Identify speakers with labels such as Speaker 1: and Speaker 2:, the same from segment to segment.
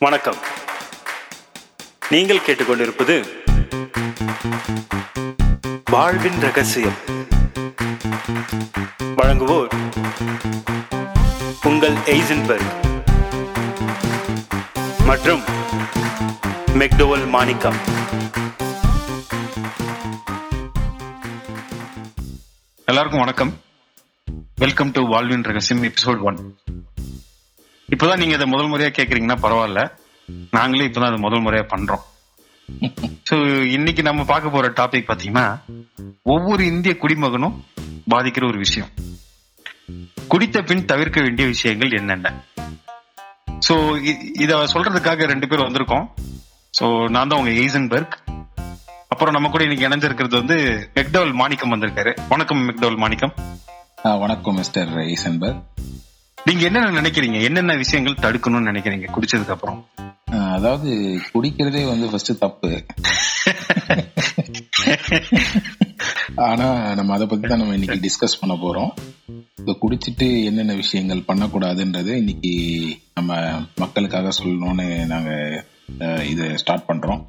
Speaker 1: வணக்கம். நீங்கள் கேட்டுக்கொண்டிருப்பது வாழ்வின் ரகசியம். வழங்குவோர் உங்கள் எய்சன்பர்க் மற்றும் மெக்டோவல் மாணிக்கம்.
Speaker 2: எல்லாருக்கும் வணக்கம். வெல்கம் டு வாழ்வின் ரகசியம் எபிசோட் ஒன் இப்பதான் நீங்க இதை முதல் முறையா கேக்குறீங்கன்னா பரவாயில்ல. நாங்களே இப்பதான் அதை முதல் முறையா பண்றோம். சோ இன்னைக்கு நம்ம பார்க்க போற டாபிக் பாத்தீங்கன்னா ஒவ்வொரு இந்திய குடிமகனும் பாதிக்கிற ஒரு விஷயம். குடித்த பின் தவிர்க்க வேண்டிய விஷயங்கள் என்னென்ன? சோ இத சொல்றதுக்காக ரெண்டு பேர் வந்திருக்கோம். சோ நான் தான் உங்க எய்சன்பர்க் அப்புறம் நம்ம கூட இன்னைக்கு இணைஞ்சிருக்கிறது வந்து மெக்டவல் மாணிக்கம் வந்திருக்காரு. வணக்கம் மெக்டவல் மாணிக்கம்.
Speaker 3: வணக்கம் மிஸ்டர் எய்சன்பர்க்
Speaker 2: நீங்க என்னென்ன நினைக்கிறீங்க? என்னென்ன விஷயங்கள் தடுக்கணும்னு நினைக்கிறீங்க? குடிச்சதுக்கு அப்புறம்.
Speaker 3: அதாவது குடிக்கிறதே வந்து ஃபர்ஸ்ட் தப்பு. ஆனா நம்ம அதை பத்தி தான் நம்ம இன்னைக்கு டிஸ்கஸ் பண்ண போறோம். இந்த குடிச்சிட்டு என்னென்ன விஷயங்கள் பண்ணக்கூடாதுன்றது இன்னைக்கு நம்ம மக்களுக்காக சொல்லணும்னு நாங்க இதை ஸ்டார்ட் பண்றோம்.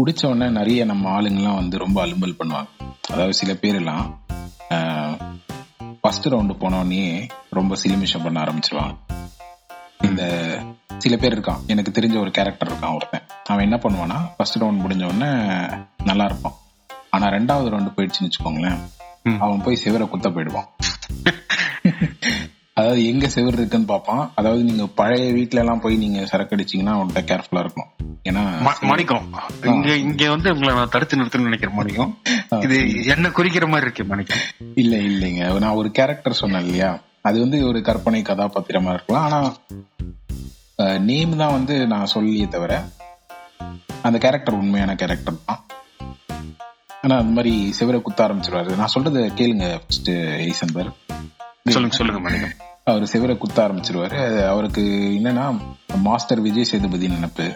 Speaker 3: குடிச்ச உடனே நிறைய நம்ம ஆளுங்கெல்லாம் வந்து ரொம்ப அலும்பல் பண்ணுவாங்க. அதாவது சில பேர் எல்லாம் ஃபர்ஸ்ட் ரவுண்டு போனோடனே ரொம்ப சிலிமிஷம் பண்ண ஆரம்பிச்சிருவாங்க. இந்த சில பேர் இருக்கான். எனக்கு தெரிஞ்ச ஒரு கேரக்டர் இருக்கான் ஒருத்தன். அவன் என்ன பண்ணுவான்னா ஃபர்ஸ்ட் ரவுண்ட் முடிஞ்ச உடனே நல்லா இருப்பான். ஆனா ரெண்டாவது ரவுண்டு போயிடுச்சுன்னு வச்சுக்கோங்களேன். அவன் போய் செவரை குத்த போயிடுவான். அதாவது எங்க செவர் இருக்குன்னு பார்ப்பான். அதாவது நீங்க பழைய வீட்ல எல்லாம் போய் நீங்க சரக்கு அடிச்சீங்கன்னா அவன்கிட்ட கேர்ஃபுல்லா இருக்கணும் ஏன்னா
Speaker 2: மாணிக்கம் இங்க இங்க வந்து உங்களை நான் தடுத்து நிறுத்தணும்னு நினைக்கிறேன் மாணிக்கம். இது என்ன குறிக்கிற மாதிரி இருக்கு மாணிக்கம்?
Speaker 3: இல்ல இல்லைங்க. நான் ஒரு கேரக்டர் சொன்னேன் இல்லையா? அது வந்து ஒரு கற்பனை கதாபாத்திரமா இருக்கலாம். ஆனா நேம் தான் வந்து நான் சொல்லியே தவிர அந்த கேரக்டர் உண்மையான கேரக்டர் தான். ஆனா அந்த மாதிரி செவரை குத்த ஆரம்பிச்சிருவாரு. நான் சொல்றத கேளுங்க ஃபர்ஸ்ட் ஈசன்பர்.
Speaker 2: சொல்லுங்க சொல்லுங்க மாணிக்கம்.
Speaker 3: அவர் செவரை குத்த ஆரம்பிச்சிருவாரு. அவருக்கு என்னன்னா மாஸ்டர் விஜய் சேதுபதி நினைப்பு.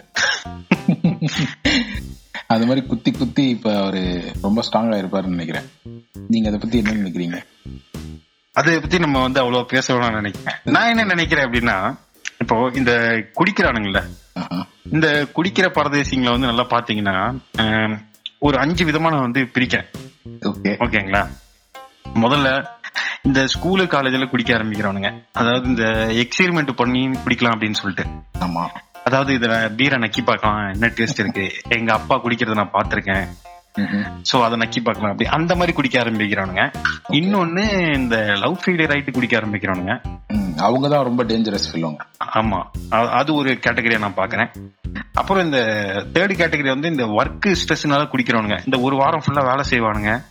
Speaker 3: அது மாதிரி குத்தி குத்தி இப்ப அவரு ரொம்ப ஸ்ட்ராங்கா இருப்பாருன்னு நினைக்கிறேன். நீங்க அதை பத்தி என்ன நினைக்கிறீங்க?
Speaker 2: அதை பத்தி நம்ம வந்து அவ்வளவு பேச வேணாம்னு நினைக்கிறேன். நான் என்ன நினைக்கிறேன் அப்படின்னா இப்போ இந்த குடிக்கிறானுங்கல்ல. இந்த குடிக்கிற பரதேசிங்களை வந்து நல்லா பாத்தீங்கன்னா ஒரு அஞ்சு விதமான வந்து பிரிக்கிறேன்
Speaker 3: ஓகே.
Speaker 2: ஓகேங்களா? முதல்ல இந்த ஸ்கூலு காலேஜ்ல குடிக்க ஆரம்பிக்கிறவனுங்க அதாவது இந்த எக்ஸ்பெரிமெண்ட் பண்ணி குடிக்கலாம் அப்படின்னு சொல்லிட்டு.
Speaker 3: ஆமா.
Speaker 2: அதாவது இதுல பீரை நக்கி பார்க்கலாம். என்ன டேஸ்ட் இருக்கு? எங்க அப்பா குடிக்கிறத நான் பார்த்திருக்கேன். சோ அதை நக்கி பார்க்கலாம். அப்படி அந்த மாதிரி குடிக்க ஆரம்பிக்கிறானுங்க. இன்னொன்னு இந்த லவ் ஃபெயிலியர் ஆயிட்டு குடிக்க ஆரம்பிக்கிறானுங்க.
Speaker 3: ம், அவங்கதான் ரொம்ப டேஞ்சரஸ் சொல்லுவாங்க
Speaker 2: ஆமா. அது ஒரு கேட்டகரியா நான் பாக்குறேன் அப்புறம் இந்த தேர்ட் கேட்டகரி வந்து இந்த ஒர்க் ஸ்ட்ரெஸ்னால குடிக்கிறவனுங்க. இந்த ஒரு வாரம் ஃபுல்லா வேலை செய்வானுங்க.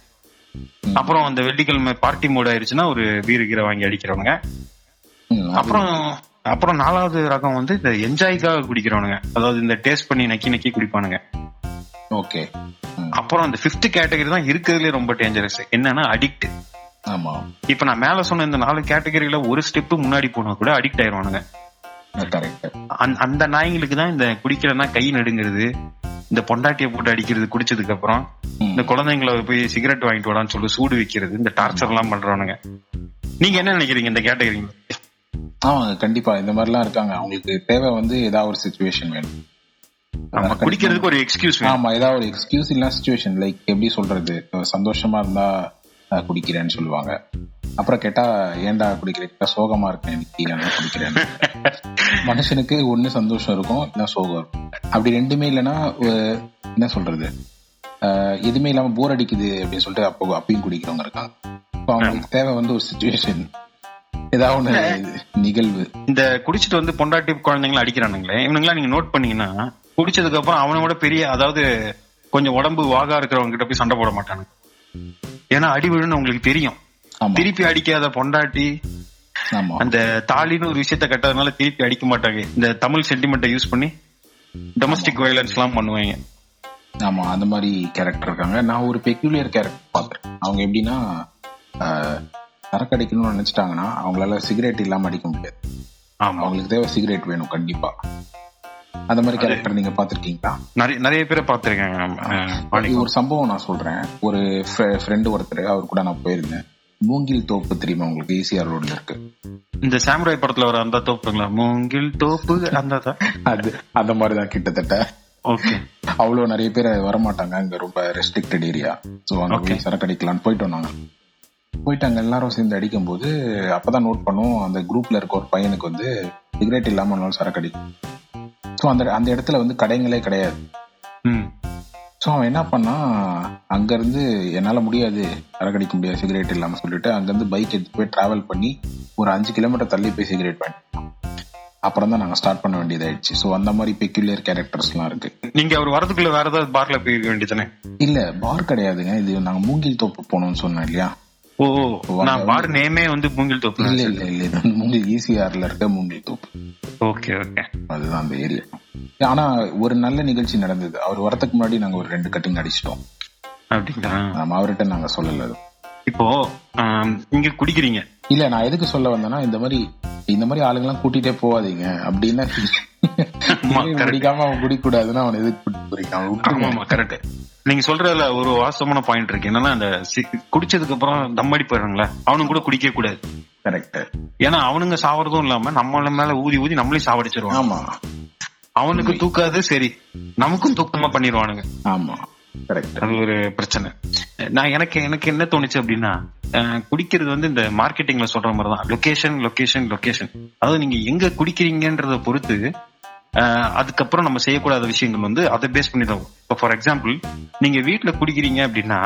Speaker 2: அப்புறம் அந்த வெள்ளிக்கிழமை பார்ட்டி மோட் ஆயிருச்சுன்னா ஒரு பீர் கீரை வாங்கி அடிக்கிறவனுங்க. அப்புறம் அப்புறம் நாலாவது ரகம் வந்து இந்த என்ஜாய்க்காக குடிக்கிறவனுங்க. அதாவது இந்த டேஸ்ட் பண்ணி நக்கி நக்கி குடிப்பானுங்க.
Speaker 3: ஓகே.
Speaker 2: அப்புறம் அந்த ஃபிஃப்த் கேட்டகரி தான் இருக்கிறதுலே ரொம்ப டேஞ்சரஸ் என்னன்னா அடிக்ட்
Speaker 3: ஆமா.
Speaker 2: இப்ப நான் மேல சொன்ன இந்த நாலு கேட்டகரியில ஒரு ஸ்டெப் முன்னாடி போனா கூட அடிக்ட் ஆயிருவானுங்க. அந்த- நாய்ங்களுக்கு தான் இந்த குடிக்கிறனா கை நடுங்கிறது. இந்த பொண்டாட்டியை போட்டு அடிக்கிறது குடிச்சதுக்கு அப்புறம் இந்த குழந்தைங்களை போய் சிகரெட் வாங்கிட்டு வாடான்னு சொல்லி சூடு வைக்கிறது இந்த டார்ச்சர் எல்லாம் பண்றவனுங்க. நீங்க என்ன நினைக்கிறீங்க இந்த கேட்டகரி
Speaker 3: ஆமாங்க கண்டிப்பா. இந்த மாதிரிலாம் இருக்காங்க. அவங்களுக்கு தேவை வந்து ஏதாவது ஒரு சுச்சுவேஷன் வேணும்.
Speaker 2: குடிக்கிறதுக்கு ஒரு எக்ஸ்கியூஸ்
Speaker 3: ஆமா ஏதாவது ஒரு எக்ஸ்கியூஸ் இல்ல சுச்சுவேஷன் லைக் எப்படி சொல்றது? சந்தோஷமா இருந்தா குடிக்கிறேன்னு சொல்லுவாங்க. அப்புறம் கேட்டா ஏன்டா குடிக்கிறேன் சோகமா இருக்கேன் இன்னைக்கு குடிக்கிறேன் மனுஷனுக்கு ஒண்ணு சந்தோஷம் இருக்கும் இல்ல சோகம் இருக்கும். அப்படி ரெண்டுமே இல்லைன்னா என்ன சொல்றது? எதுவுமே இல்லாம போர் அடிக்குது அப்படின்னு சொல்லிட்டு அப்போ அப்பயும் குடிக்கிறவங்க இருக்காங்க. இப்போ அவங்களுக்கு தேவை வந்து ஒரு சுச்சுவேஷன் ஏதாவது ஒண்ணு நிகழ்வு.
Speaker 2: இந்த குடிச்சிட்டு வந்து பொண்டாட்டி குழந்தைங்களை அடிக்கிறானுங்களே இவனுங்களா நீங்க நோட் பண்ணீங்கன்னா குடிச்சதுக்கு அப்புறம் அவனை விட பெரிய அதாவது கொஞ்சம் உடம்பு வாகா இருக்கிறவங்க கிட்ட போய் சண்டை போட மாட்டானுங்க. ஏன்னா அடி விழுன்னு உங்களுக்கு தெரியும்.
Speaker 3: ஆமா.
Speaker 2: திருப்பி அடிக்காத பொண்டாட்டி
Speaker 3: ஆமா.
Speaker 2: அந்த தாலின்னு ஒரு விஷயத்த கட்டறதுனால திருப்பி அடிக்க மாட்டாங்க. இந்த தமிழ் சென்டிமெண்ட்டை யூஸ் பண்ணி டொமஸ்டிக் வயலன்ஸ் எல்லாம் பண்ணுவாங்க.
Speaker 3: ஆமா அந்த மாதிரி கேரக்டர் இருக்காங்க. நான் ஒரு பெக்யூலியர் கேரக்டர் பார்த்தேன் அவங்க எப்படின்னா சரக்கு அடிக்கணும்னு நினைச்சிட்டாங்கன்னா அவங்களால சிகரெட் இல்லாம அடிக்க முடியாது.
Speaker 2: ஆமா.
Speaker 3: அவங்களுக்கு தேவை சிகரெட் வேணும் கண்டிப்பா. அந்த மாதிரி கேரக்டர் நீங்க பாத்திருக்கீங்களா
Speaker 2: நிறைய நிறைய பேரை மாணிக்கம்.
Speaker 3: ஒரு சம்பவம் நான் சொல்றேன். ஒரு ஃப்ரெண்டு ஒருத்தர் அவர் கூட நான் போயிருந்தேன். மூங்கில் தோப்பு தெரியுமா உங்களுக்கு? ஈசிஆர் ரோட்ல இருக்கு.
Speaker 2: இந்த சாம்ராய் படத்துல வர அந்த தோப்புங்களா? மூங்கில் தோப்பு அந்த
Speaker 3: அது அந்த மாதிரிதான் கிட்டத்தட்ட.
Speaker 2: ஓகே.
Speaker 3: அவ்வளவு நிறைய பேர் வரமாட்டாங்க. அங்க ரொம்ப ரெஸ்ட்ரிக்டட் ஏரியா சோ அங்க சரக்கு அடிக்கலாம்னு போயிட்டோம் நாங்க. போயிட்டு அங்க எல்லாரும் சேர்ந்து அடிக்கும் போது அப்பதான் நோட் பண்ணுவோம். அந்த குரூப்ல இருக்க ஒரு பையனுக்கு வந்து சிகரெட் இல்லாம சரக்கு அடிக்கும் ஸோ அந்த அந்த இடத்துல வந்து கடைங்களே கிடையாது.
Speaker 2: ம்.
Speaker 3: ஸோ அவன் என்ன பண்ணா அங்க இருந்து என்னால முடியாது. சரக்கு அடிக்க முடியாது சிகரெட் இல்லாம சொல்லிட்டு அங்க இருந்து பைக் எடுத்து போய் டிராவல் பண்ணி ஒரு அஞ்சு கிலோமீட்டர் தள்ளி போய் சிகரெட் பண்ணி அப்புறம் தான் நாங்க ஸ்டார்ட் பண்ண வேண்டியதாயிடுச்சு. ஸோ அந்த மாதிரி பெக்யூலியர் கேரக்டர்ஸ்லாம் இருக்கு.
Speaker 2: நீங்க அவர் வரதுக்குள்ள வேற ஏதாவது பார்ல போயிருக்க வேண்டியதானே
Speaker 3: இல்ல பார் கிடையாதுங்க. இது நாங்க மூங்கில் தோப்பு போனோம்னு சொன்னேன் இல்லையா?
Speaker 2: ஓ நான் பார் நேமே வந்து மூங்கில் தோப்பு
Speaker 3: இல்ல இல்ல இல்ல. இது மூங்கில் ஈசிஆர்ல இருக்க மூங்கில் தோப்பு.
Speaker 2: Okay okay.
Speaker 3: அதுதான் அந்த ஏரியா. ஆனா ஒரு நல்ல நிகழ்ச்சி நடந்தது. அவர் வரதுக்கு முன்னாடி நாங்க ஒரு ரெண்டு கட்டிங் அடிச்சிட்டோம்.
Speaker 2: அப்படிங்களா?
Speaker 3: ஆமா அவர்கிட்ட நாங்க சொல்லல.
Speaker 2: இப்போ நீங்க குடிக்கிறீங்க.
Speaker 3: இல்ல நான் எதுக்கு சொல்ல வந்தேன்னா இந்த மாதிரி இந்த மாதிரி ஆளுங்கெல்லாம் கூட்டிட்டே போகாதீங்க அப்படின்னா. குடிக்காம அவன் குடிக்க கூடாதுன்னா அவன் எதுக்கு.
Speaker 2: ஆமா கரெக்ட் நீங்க சொல்றதுல ஒரு வாஸ்தவமான பாயிண்ட் இருக்கு. என்னன்னா அந்த குடிச்சதுக்கு அப்புறம் தம் அடி போயிடுறாங்களே அவனுங்க கூட குடிக்க கூடாது.
Speaker 3: கரெக்ட்
Speaker 2: ஏன்னா அவனுங்க சாவறதும் இல்லாம நம்மள மேல ஊதி ஊதி நம்மளையும் சாவடிச்சிருவான்
Speaker 3: ஆமா.
Speaker 2: அவனுக்கு தூக்காது சரி. நமக்கும் தூக்கமா பண்ணிடுவானுங்க
Speaker 3: ஆமா. கரெக்ட்
Speaker 2: அது ஒரு பிரச்சனை. நான் எனக்கு எனக்கு என்ன தோணுச்சு அப்படின்னா குடிக்கிறது வந்து இந்த மார்க்கெட்டிங்ல சொல்ற மாதிரி தான் லொகேஷன் லொகேஷன் லொகேஷன் அதாவது நீங்க எங்க குடிக்கிறீங்கன்றத பொறுத்து அதுக்கப்புறம் நம்ம செய்யக்கூடாத விஷயங்கள் வந்து அதை பேஸ் பண்ணி தான் இப்போ ஃபார் எக்ஸாம்பிள் நீங்க வீட்ல குடிக்கிறீங்க அப்படின்னா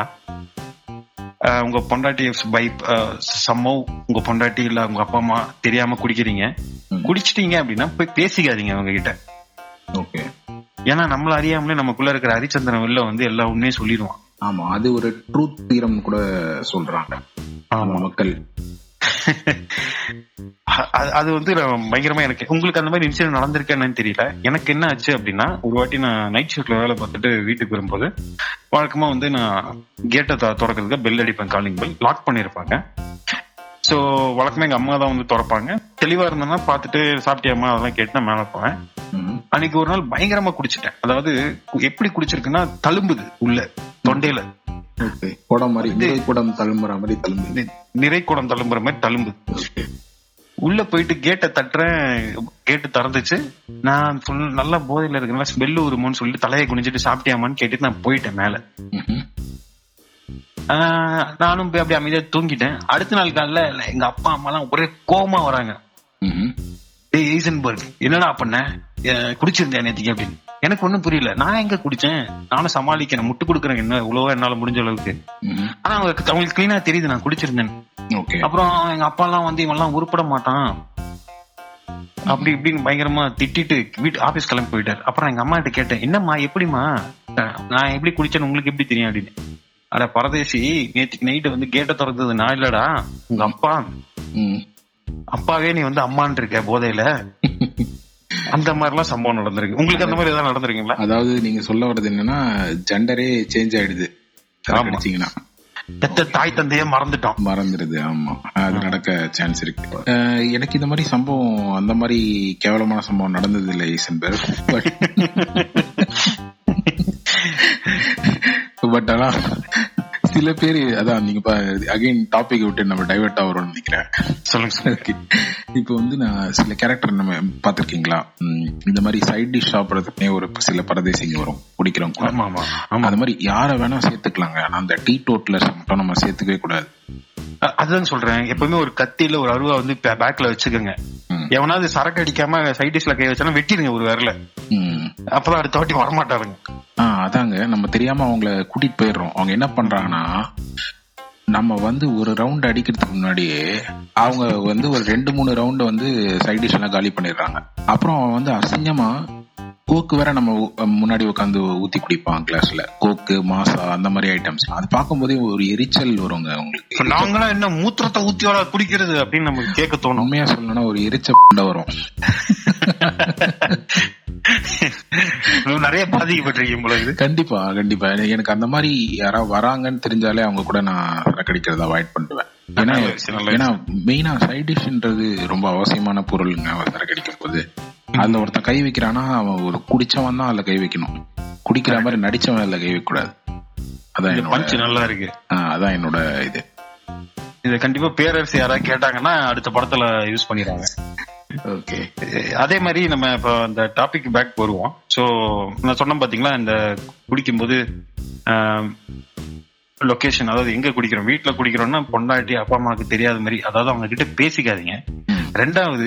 Speaker 2: உங்க பொண்டாட்டி பை சம்மோ உங்க பொண்டாட்டி இல்ல உங்க அப்பா அம்மா தெரியாம குடிக்கிறீங்க. குடிச்சிட்டீங்க அப்படின்னா போய் பேசிக்காதீங்க அவங்க கிட்ட
Speaker 3: ஓகே.
Speaker 2: ஏன்னா நம்மள அறியாமலே நமக்குள்ள இருக்கிற ஹரிச்சந்திரன் வெளில வந்து எல்லா உண்மையும் சொல்லிடுவான்.
Speaker 3: ஆமா அது ஒரு ட்ரூத் தீரம் கூட சொல்றாங்க. ஆமா. மக்கள்.
Speaker 2: அது- வந்து பயங்கரமா எனக்கு உங்களுக்கு அந்த மாதிரி இன்சிடென்ட் நடந்திருக்கா என்னன்னு தெரியல. எனக்கு என்ன ஆச்சு அப்படின்னா ஒரு வாட்டி நான் நைட் ஷிஃப்ட்ல வேலை பார்த்துட்டு வீட்டுக்கு வரும்போது வழக்கமா வந்து நான் கேட்டை திறக்கிறதுக்கு பெல் அடிப்பேன் காலிங் பெல் லாக் பண்ணிருப்பாங்க சோ வழக்கமா எங்க அம்மா தான் வந்து திறப்பாங்க. தெளிவா இருந்தேன்னா பார்த்துட்டு சாப்பிட்டியாம்மா அதெல்லாம் கேட்டு நான் மேல போவேன். அன்னைக்கு ஒரு நாள் பயங்கரமா குடிச்சிட்டேன். அதாவது எப்படி குடிச்சிருக்குன்னா தழும்புது உள்ள தொண்டையில.
Speaker 3: குடம் மாதிரி நிறை குடம் தழும்புற மாதிரி தழும்பு.
Speaker 2: நி- நிறை குடம் தழும்புற மாதிரி தழும்புது உள்ள போயிட்டு கேட்டை தட்டுறேன். கேட்டு திறந்துச்சு. நான் full நல்லா போதையில இருக்கனால ஸ்மெல் வருமோன்னு சொல்லிட்டு தலையை குனிஞ்சிட்டு சாப்பிட்டியாமான்னு கேட்டுட்டு நான் போயிட்டேன் மேல. நானும் போய் அப்படியே அமைதியா தூங்கிட்டேன். அடுத்த நாள் காலைல எங்க அப்பா அம்மா எல்லாம் ஒரே கோவமா வராங்க. டேய் ஈசன்பர்க் என்னடா பண்ண? குடிச்சிருந்தேன் நேத்திக்கு? அப்படின்னு. எனக்கு ஒண்ணும் புரியல. நான் எங்க குடிச்சேன்? நானும் சமாளிக்கிறேன் முட்டு கொடுக்குறேன். என்ன இவ்வளவோ என்னால முடிஞ்ச அளவுக்கு. ஆனா அவங்களுக்கு அவங்களுக்கு கிளீனா தெரியுது. நான் குடிச்சிருந்தேன் அப்புறம் எங்க அப்பா எல்லாம் வந்து இவன் எல்லாம் உருப்பட மாட்டான். அப்படி இப்படின்னு பயங்கரமா திட்டிட்டு வீட்டு ஆபீஸ் கிளம்பி போயிட்டாரு. அப்புறம் எங்க அம்மா கிட்ட கேட்டேன் என்னம்மா எப்படிம்மா? அஹ் நான் எப்படி குடிச்சேன்னு உங்களுக்கு எப்படி தெரியும்? அப்படின்னு. அட பரதேசி நேற்றுக்கு நைட்டு வந்து கேட்ட திறந்தது. நான் இல்லடா. உங்க அப்பா. அப்பாவே நீ வந்து அம்மான் இருக்க போதையில. அந்த மாதிரி எல்லாம் சம்பவம் நடந்திருக்கு. உங்களுக்கு அந்த மாதிரி ஏதாவது நடந்திருக்கீங்களா?
Speaker 3: அதாவது நீங்க சொல்ல வர்றது என்னன்னா ஜெண்டரே சேஞ்ச் ஆயிடுது.
Speaker 2: பெத்த தாய் தந்தையே மறந்துட்டோம்.
Speaker 3: மறந்துடுது ஆமா. அது நடக்க சான்ஸ் இருக்கு. எனக்கு இந்த மாதிரி சம்பவம் அந்த மாதிரி கேவலமான சம்பவம் நடந்தது இல்லை ஈசன்பர் பட் பட் ஆனா சில பேர் அதான் நீங்க அகைன் டாபிக் விட்டு நம்ம டைவர்ட் ஆகிறோம்னு நினைக்கிறேன்.
Speaker 2: சொல்லுங்க
Speaker 3: Okay. இப்போ வந்து நான் சில கேரக்டர் நம்ம பாத்திருக்கீங்களா இந்த மாதிரி சைட் டிஷ் சாப்பிடறதுக்குனே ஒரு சில பரதேசிங்க வரும் குடிக்கிறவங்க கூட.
Speaker 2: ஆமா ஆமா ஆமா.
Speaker 3: அது மாதிரி யாரை வேணா சேர்த்துக்கலாங்க. ஆனா அந்த டீ டோட்லர்ஸ் மட்டும் நம்ம சேர்த்துக்கவே கூடாது.
Speaker 2: அதுதான் சொல்றேன். எப்பவுமே ஒரு கத்தியில ஒரு அருவா வந்து பேக்ல வச்சுக்கோங்க. எவனாவது சரக்கு அடிக்காம சைட் டிஷ்ல கை வச்சாலும் வெட்டிடுங்க ஒரு விரல. அப்பதான் அடுத்த வாட்டி வரமாட்டாருங்க.
Speaker 3: ஆ அதாங்க. நம்ம தெரியாம அவங்கள கூட்டிட்டு போயிடுறோம். அவங்க என்ன பண்றாங்கன்னா நம்ம வந்து ஒரு ரவுண்ட் அடிக்கிறதுக்கு முன்னாடியே அவங்க வந்து ஒரு ரெண்டு மூணு ரவுண்ட் வந்து சைட் டிஷ் எல்லாம் காலி பண்ணிடுறாங்க. அப்புறம் அவன் வந்து அசிங்கமா கோக்கு வேற நம்ம முன்னாடி உட்காந்து ஊத்தி குடிப்பான் கிளாஸ்ல கோக்கு மாசா அந்த மாதிரி ஐட்டம்ஸ் அது பார்க்கும்போதே ஒரு எரிச்சல் வருங்க உங்களுக்கு.
Speaker 2: நாங்களாம் என்ன மூத்திரத்தை ஊத்தியோட குடிக்கிறது அப்படின்னு நமக்கு கேட்க தோணும்.
Speaker 3: உண்மையா சொல்லணும்னா ஒரு எரிச்சல் வரும்.
Speaker 2: நிறைய பாதிக்கப்பட்டிருக்கீங்க போல இது
Speaker 3: கண்டிப்பா கண்டிப்பா. எனக்கு அந்த மாதிரி யாராவது வராங்கன்னு தெரிஞ்சாலே அவங்க கூட நான் சரக்கடிக்கிறத அவாய்ட் பண்ணுவேன் ஏன்னா ஏன்னா மெயினா சைட் டிஷ்ன்றது ரொம்ப அவசியமான பொருளுங்க சரக்கடிக்கும் போது அதுல ஒருத்தன் கை வைக்கிறானா? அவன் ஒரு குடிச்சவன் தான் அதுல கை வைக்கணும். குடிக்கிற மாதிரி நடிச்சவன் அதுல கை வைக்க கூடாது அதான்
Speaker 2: பஞ்ச் நல்லா இருக்கு.
Speaker 3: அதான் என்னோட இது.
Speaker 2: இத கண்டிப்பா பேரரசு யாராவது கேட்டாங்கன்னா அடுத்த படத்துல யூஸ் பண்ணிடுவாங்க.
Speaker 3: ஓகே.
Speaker 2: அதே மாதிரி நம்ம இப்போ அந்த டாபிக் பேக் வருவோம். ஸோ நான் சொன்னேன் பாத்தீங்களா இந்த குடிக்கும்போது லொகேஷன் அதாவது எங்க குடிக்கிறோம்? வீட்டுல குடிக்கிறோம்னா பொண்டாட்டி அப்பா அம்மாவுக்கு தெரியாத மாதிரி அதாவது அவங்க கிட்ட பேசிக்காதீங்க ரெண்டாவது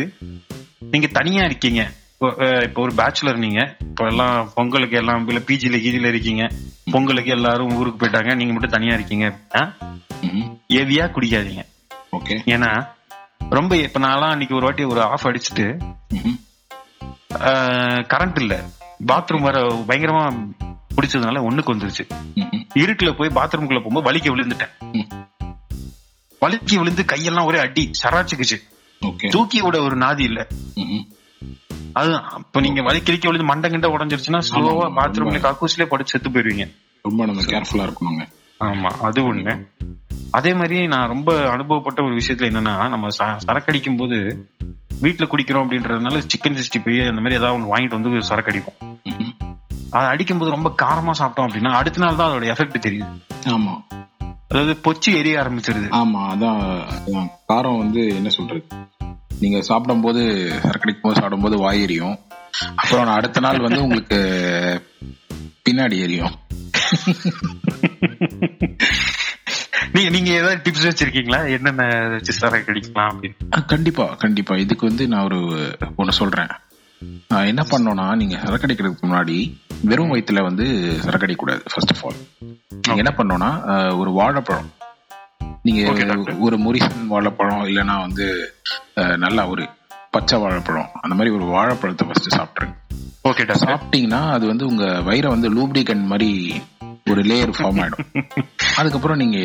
Speaker 2: நீங்க தனியா இருக்கீங்க. இப்போ, ஒரு பேச்சுலர் நீங்க இப்போ எல்லாம் பொங்கலுக்கு எல்லாம் இல்ல பிஜில கீஜில இருக்கீங்க. பொங்கலுக்கு எல்லாரும் ஊருக்கு போயிட்டாங்க. நீங்க மட்டும் தனியா இருக்கீங்க அப்படின்னா ஹெவியா குடிக்காதீங்க.
Speaker 3: ஓகே.
Speaker 2: ஏன்னா ரொம்ப இப்ப நான்லாம் அன்னைக்கு ஒரு வாட்டி ஒரு ஆஃப் அடிச்சுட்டு கரண்ட் இல்ல. பாத்ரூம் வர பயங்கரமா பிடிச்சதுனால ஒண்ணுக்கு வந்துருச்சு. இருட்டுல போய் பாத்ரூம்குள்ள போகும்போது வலிக்க விழுந்துட்டேன். வலிக்கு விழுந்து கையெல்லாம் ஒரே அடி சராச்சுக்குச்சு.
Speaker 3: ஓகே
Speaker 2: தூக்கி விட ஒரு நாதி இல்ல. அது இப்ப நீங்க வலிக்க விழுந்து மண்டை கிண்ட உடஞ்சிருச்சுன்னா ஸ்லோவா பாத்ரூம்ல. கக்கூஸ்லயே படுத்து செத்து போயிருவீங்க.
Speaker 3: ரொம்ப நம்ம கேர்ஃபுல்லா இருக்கணுங்க.
Speaker 2: ஆமா அது ஒண்ணு. அதே மாதிரி நான் ரொம்ப அனுபவப்பட்ட ஒரு விஷயத்துல என்னன்னா நம்ம ச- சரக்கு அடிக்கும் போது வீட்டுல குடிக்கிறோம் அப்படின்றதுனால சிக்கன் சிக்ஸ்டி ஃபைவ் அந்த மாதிரி ஏதாவது ஒன்று வாங்கிட்டு வந்து சரக்கு அடிப்போம்
Speaker 3: ம்ஹும்.
Speaker 2: அதை அடிக்கும்போது ரொம்ப காரமா சாப்பிட்டோம் அப்படின்னா அடுத்த நாள் தான் அதோட எஃபெக்ட் தெரியுது.
Speaker 3: ஆமா.
Speaker 2: அதாவது பொச்சி எரிய ஆரம்பிச்சிருது.
Speaker 3: ஆமா அதான். காரம் வந்து என்ன சொல்றது? நீங்க சாப்பிடும் போது சரக்கடிக்கும் போது சாப்பிடும் போது வாய் எரியும். அப்புறம் அடுத்த நாள் வந்து உங்களுக்கு பின்னாடி எரியும்.
Speaker 2: நீங்க நீங்க ஏதாவது டிப்ஸ் வச்சிருக்கீங்களா? என்னென்ன வச்சு சரக்கு அடிக்கலாம் அப்படின்னு?
Speaker 3: கண்டிப்பா கண்டிப்பா. இதுக்கு வந்து நான் ஒரு ஒண்ணு சொல்றேன். என்ன பண்ணோம்னா நீங்க சரக்கடிக்கிறதுக்கு முன்னாடி வெறும் வயித்துல வந்து சரக்கடிக்க கூடாது ஃபர்ஸ்ட் ஆஃப் ஆல் நீங்க என்ன பண்ணோம்னா ஒரு வாழைப்பழம். நீங்க. ஒரு முரிசன் வாழைப்பழம் இல்லைன்னா வந்து நல்லா ஒரு பச்சை வாழைப்பழம் அந்த மாதிரி ஒரு வாழைப்பழத்தை ஃபர்ஸ்ட் சாப்பிட்டுருங்க.
Speaker 2: ஓகே
Speaker 3: சாப்பிட்டீங்கன்னா அது வந்து உங்க வயிறை வந்து லூப்ரிகன் மாதிரி ஒரு லேயர் ஃபார்ம் ஆயிடும். அதுக்கப்புறம் நீங்க